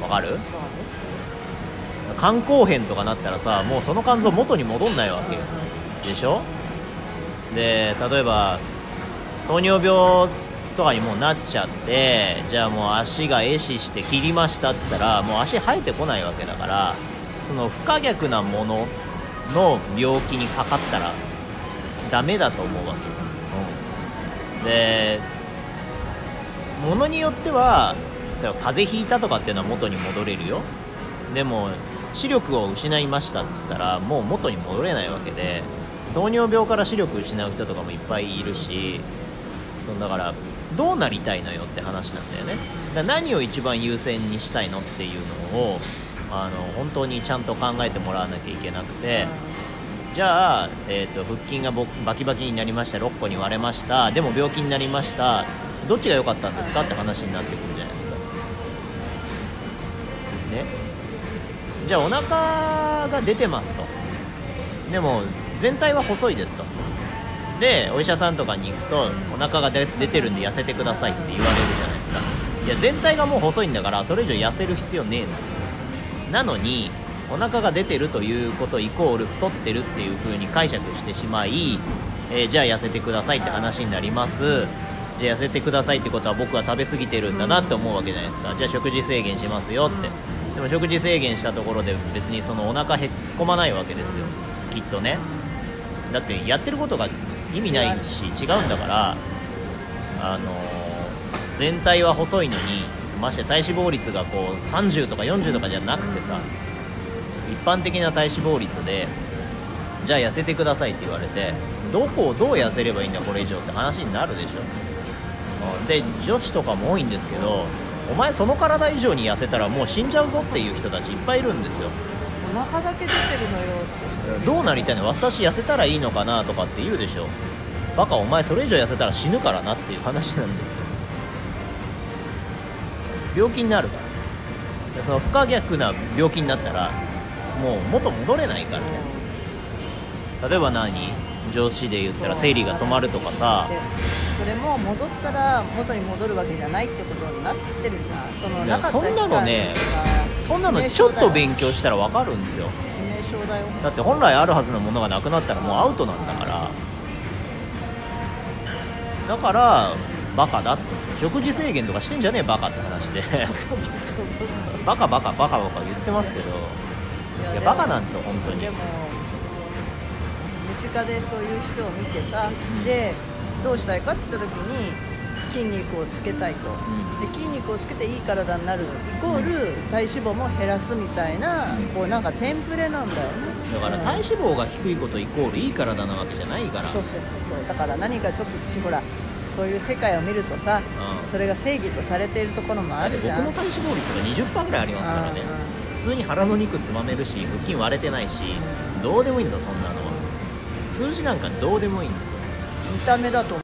わかる？肝硬変とかなったらさもうその肝臓元に戻んないわけよ。でしょ？で例えば糖尿病とかにもうなっちゃってじゃあもう足が壊死して切りましたっつったらもう足生えてこないわけだからその不可逆なものの病気にかかったらダメだと思うわけ、うん、でものによっては風邪ひいたとかっていうのは元に戻れるよ。でも視力を失いましたっつったらもう元に戻れないわけで糖尿病から視力失う人とかもいっぱいいるしそのだからどうなりたいのよって話なんだよね。だ何を一番優先にしたいのっていうのをあの本当にちゃんと考えてもらわなきゃいけなくてじゃあ、えーと、腹筋がバキバキになりました6個に割れましたでも病気になりましたどっちが良かったんですかって話になってくるじゃないですか。ね。じゃあお腹が出てますと。でも全体は細いですと。でお医者さんとかに行くとお腹が出てるんで痩せてくださいって言われるじゃないですか。いや全体がもう細いんだからそれ以上痩せる必要ねえんですよ。なのにお腹が出てるということイコール太ってるっていう風に解釈してしまい、えー、じゃあ痩せてくださいって話になります。じゃあ痩せてくださいってことは僕は食べ過ぎてるんだなって思うわけじゃないですか。じゃあ食事制限しますよって。でも食事制限したところで別にそのお腹へっこまないわけですよ。きっとね。だってやってることが意味ないし違うんだからあの全体は細いのにまして体脂肪率がこう30とか40とかじゃなくてさ一般的な体脂肪率でじゃあ痩せてくださいって言われてどこをどう痩せればいいんだこれ以上って話になるでしょで女子とかも多いんですけどお前その体以上に痩せたらもう死んじゃうぞっていう人たちいっぱいいるんですよ。お腹だけ出てるのよって。どうなりたいの？私痩せたらいいのかなとかって言うでしょ。バカお前それ以上痩せたら死ぬからなっていう話なんですよ。病気になるから。その不可逆な病気になったらもう元戻れないからね。例えば何？上司で言ったら生理が止まるとかさそれも戻ったら元に戻るわけじゃないってことになってるじゃん。そのなかったそんなのねそんなのちょっと勉強したら分かるんですよ。致命傷だよ。だって本来あるはずのものがなくなったらもうアウトなんだから。だからバカだっつうんですよ。食事制限とかしてんじゃねえバカって話で。バカバカバカバカ言ってますけど。いやバカなんですよ本当に。でも身近でそういう人を見てさ、うん、でどうしたいかって言った時に筋肉をつけたいと、うん、で筋肉をつけていい体になるイコール体脂肪も減らすみたいな、うん、こうなんかテンプレなんだよね。だから体脂肪が低いことイコールいい体なわけじゃないから。そうそうそうそう。だから何かちょっとほらそういう世界を見るとさ、うん、それが正義とされているところもあるじゃん。僕の体脂肪率が20%ぐらいありますからね、普通に腹の肉つまめるし腹筋割れてないし、どうでもいいんですよそんなのは。数字なんかどうでもいいんですよ見た目だと